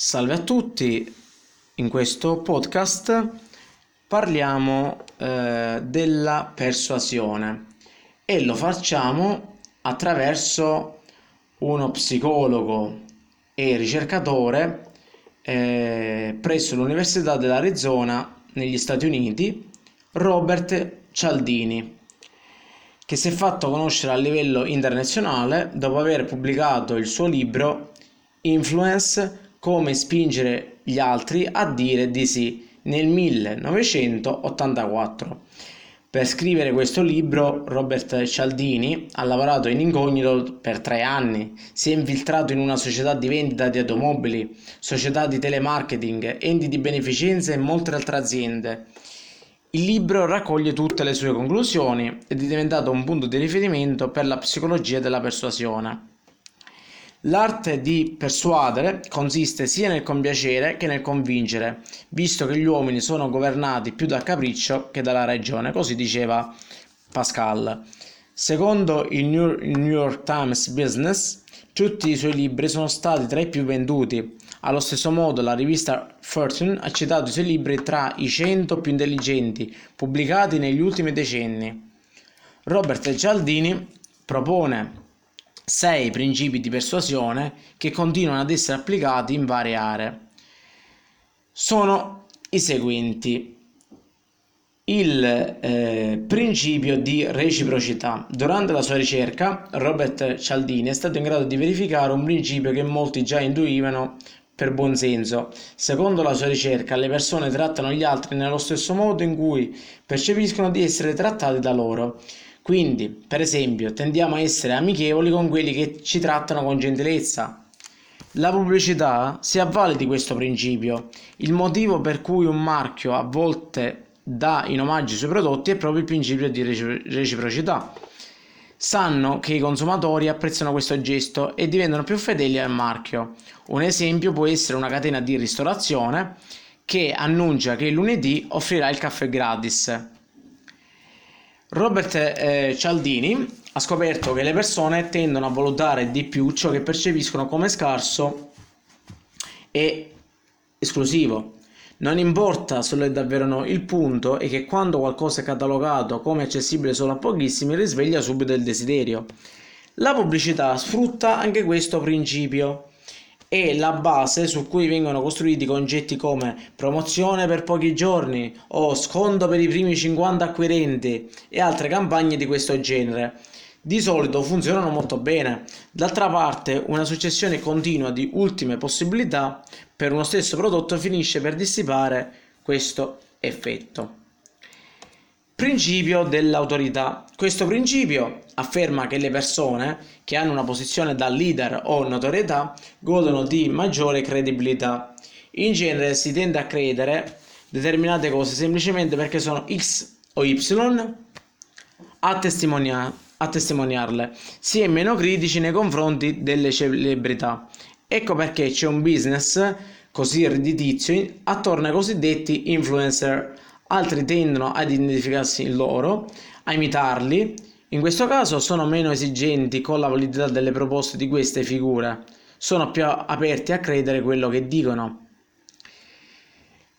Salve a tutti, in questo podcast parliamo eh, della persuasione e lo facciamo attraverso uno psicologo e ricercatore eh, presso l'Università dell'Arizona negli Stati Uniti, Robert Cialdini, che si è fatto conoscere a livello internazionale dopo aver pubblicato il suo libro Influence come spingere gli altri a dire di sì nel 1984. Per scrivere questo libro Robert Cialdini ha lavorato in incognito per tre anni, si è infiltrato in una società di vendita di automobili, società di telemarketing, enti di beneficenza e molte altre aziende. Il libro raccoglie tutte le sue conclusioni ed è diventato un punto di riferimento per la psicologia della persuasione. L'arte di persuadere consiste sia nel compiacere che nel convincere, visto che gli uomini sono governati più dal capriccio che dalla ragione, così diceva Pascal. Secondo il New York Times Business, tutti i suoi libri sono stati tra i più venduti. Allo stesso modo, la rivista Fortune ha citato i suoi libri tra i 100 più intelligenti pubblicati negli ultimi decenni. Robert Cialdini propone sei principi di persuasione che continuano ad essere applicati in varie aree. Sono i seguenti. Il eh, principio di reciprocità. Durante la sua ricerca, Robert Cialdini è stato in grado di verificare un principio che molti già intuivano per buon senso. Secondo la sua ricerca, le persone trattano gli altri nello stesso modo in cui percepiscono di essere trattati da loro. Quindi, per esempio, tendiamo a essere amichevoli con quelli che ci trattano con gentilezza. La pubblicità si avvale di questo principio. Il motivo per cui un marchio a volte dà in omaggio i suoi prodotti è proprio il principio di reciprocità. Sanno che i consumatori apprezzano questo gesto e diventano più fedeli al marchio. Un esempio può essere una catena di ristorazione che annuncia che il lunedì offrirà il caffè gratis. Robert eh, Cialdini ha scoperto che le persone tendono a valutare di più ciò che percepiscono come scarso e esclusivo. Non importa se lo è davvero no, il punto è che quando qualcosa è catalogato come accessibile solo a pochissimi risveglia subito il desiderio. La pubblicità sfrutta anche questo principio è la base su cui vengono costruiti concetti come promozione per pochi giorni o sconto per i primi 50 acquirenti e altre campagne di questo genere. Di solito funzionano molto bene. D'altra parte, una successione continua di ultime possibilità per uno stesso prodotto finisce per dissipare questo effetto. Principio dell'autorità. Questo principio afferma che le persone che hanno una posizione da leader o notorietà godono di maggiore credibilità. In genere si tende a credere determinate cose semplicemente perché sono X o Y a, testimonia- a testimoniarle. Si è meno critici nei confronti delle celebrità. Ecco perché c'è un business così redditizio attorno ai cosiddetti influencer altri tendono ad identificarsi in loro, a imitarli, in questo caso sono meno esigenti con la validità delle proposte di queste figure, sono più aperti a credere quello che dicono.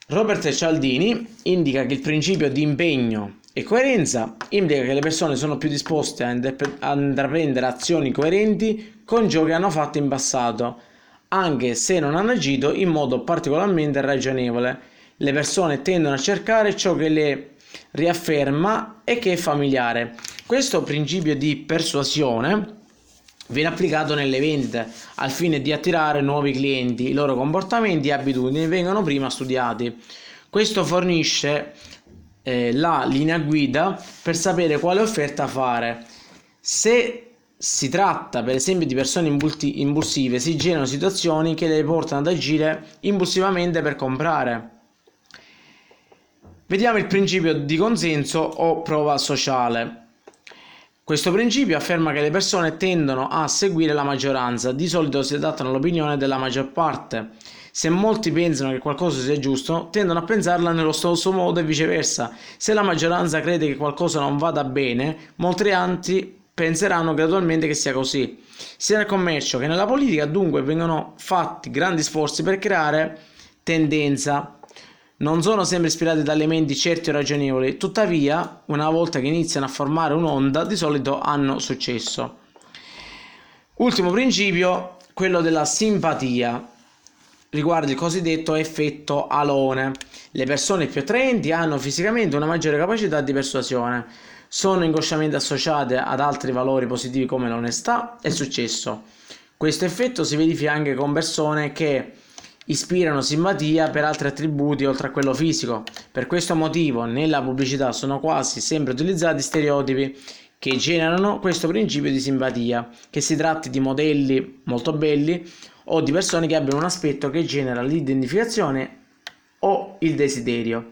Robert Cialdini indica che il principio di impegno e coerenza implica che le persone sono più disposte a, intraprendere azioni coerenti con ciò che hanno fatto in passato, anche se non hanno agito in modo particolarmente ragionevole le persone tendono a cercare ciò che le riafferma e che è familiare. Questo principio di persuasione viene applicato nelle vendite al fine di attirare nuovi clienti. I loro comportamenti e abitudini vengono prima studiati. Questo fornisce eh, la linea guida per sapere quale offerta fare. Se si tratta per esempio di persone impulsive, si generano situazioni che le portano ad agire impulsivamente per comprare. Vediamo il principio di consenso o prova sociale. Questo principio afferma che le persone tendono a seguire la maggioranza, di solito si adattano all'opinione della maggior parte. Se molti pensano che qualcosa sia giusto, tendono a pensarla nello stesso modo e viceversa. Se la maggioranza crede che qualcosa non vada bene, molti altri penseranno gradualmente che sia così. Sia nel commercio che nella politica dunque vengono fatti grandi sforzi per creare tendenza. Non sono sempre ispirati da elementi certi o ragionevoli, tuttavia, una volta che iniziano a formare un'onda, di solito hanno successo. Ultimo principio, quello della simpatia riguarda il cosiddetto effetto alone. Le persone più attraenti hanno fisicamente una maggiore capacità di persuasione, sono inconsciamente associate ad altri valori positivi come l'onestà e il successo. Questo effetto si verifica anche con persone che ispirano simpatia per altri attributi oltre a quello fisico. Per questo motivo nella pubblicità sono quasi sempre utilizzati stereotipi che generano questo principio di simpatia, che si tratti di modelli molto belli o di persone che abbiano un aspetto che genera l'identificazione o il desiderio.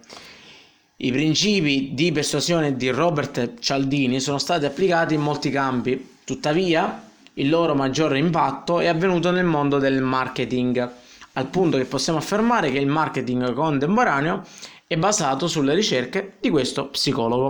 I principi di persuasione di Robert Cialdini sono stati applicati in molti campi, tuttavia il loro maggiore impatto è avvenuto nel mondo del marketing, al punto che possiamo affermare che il marketing contemporaneo è basato sulle ricerche di questo psicologo.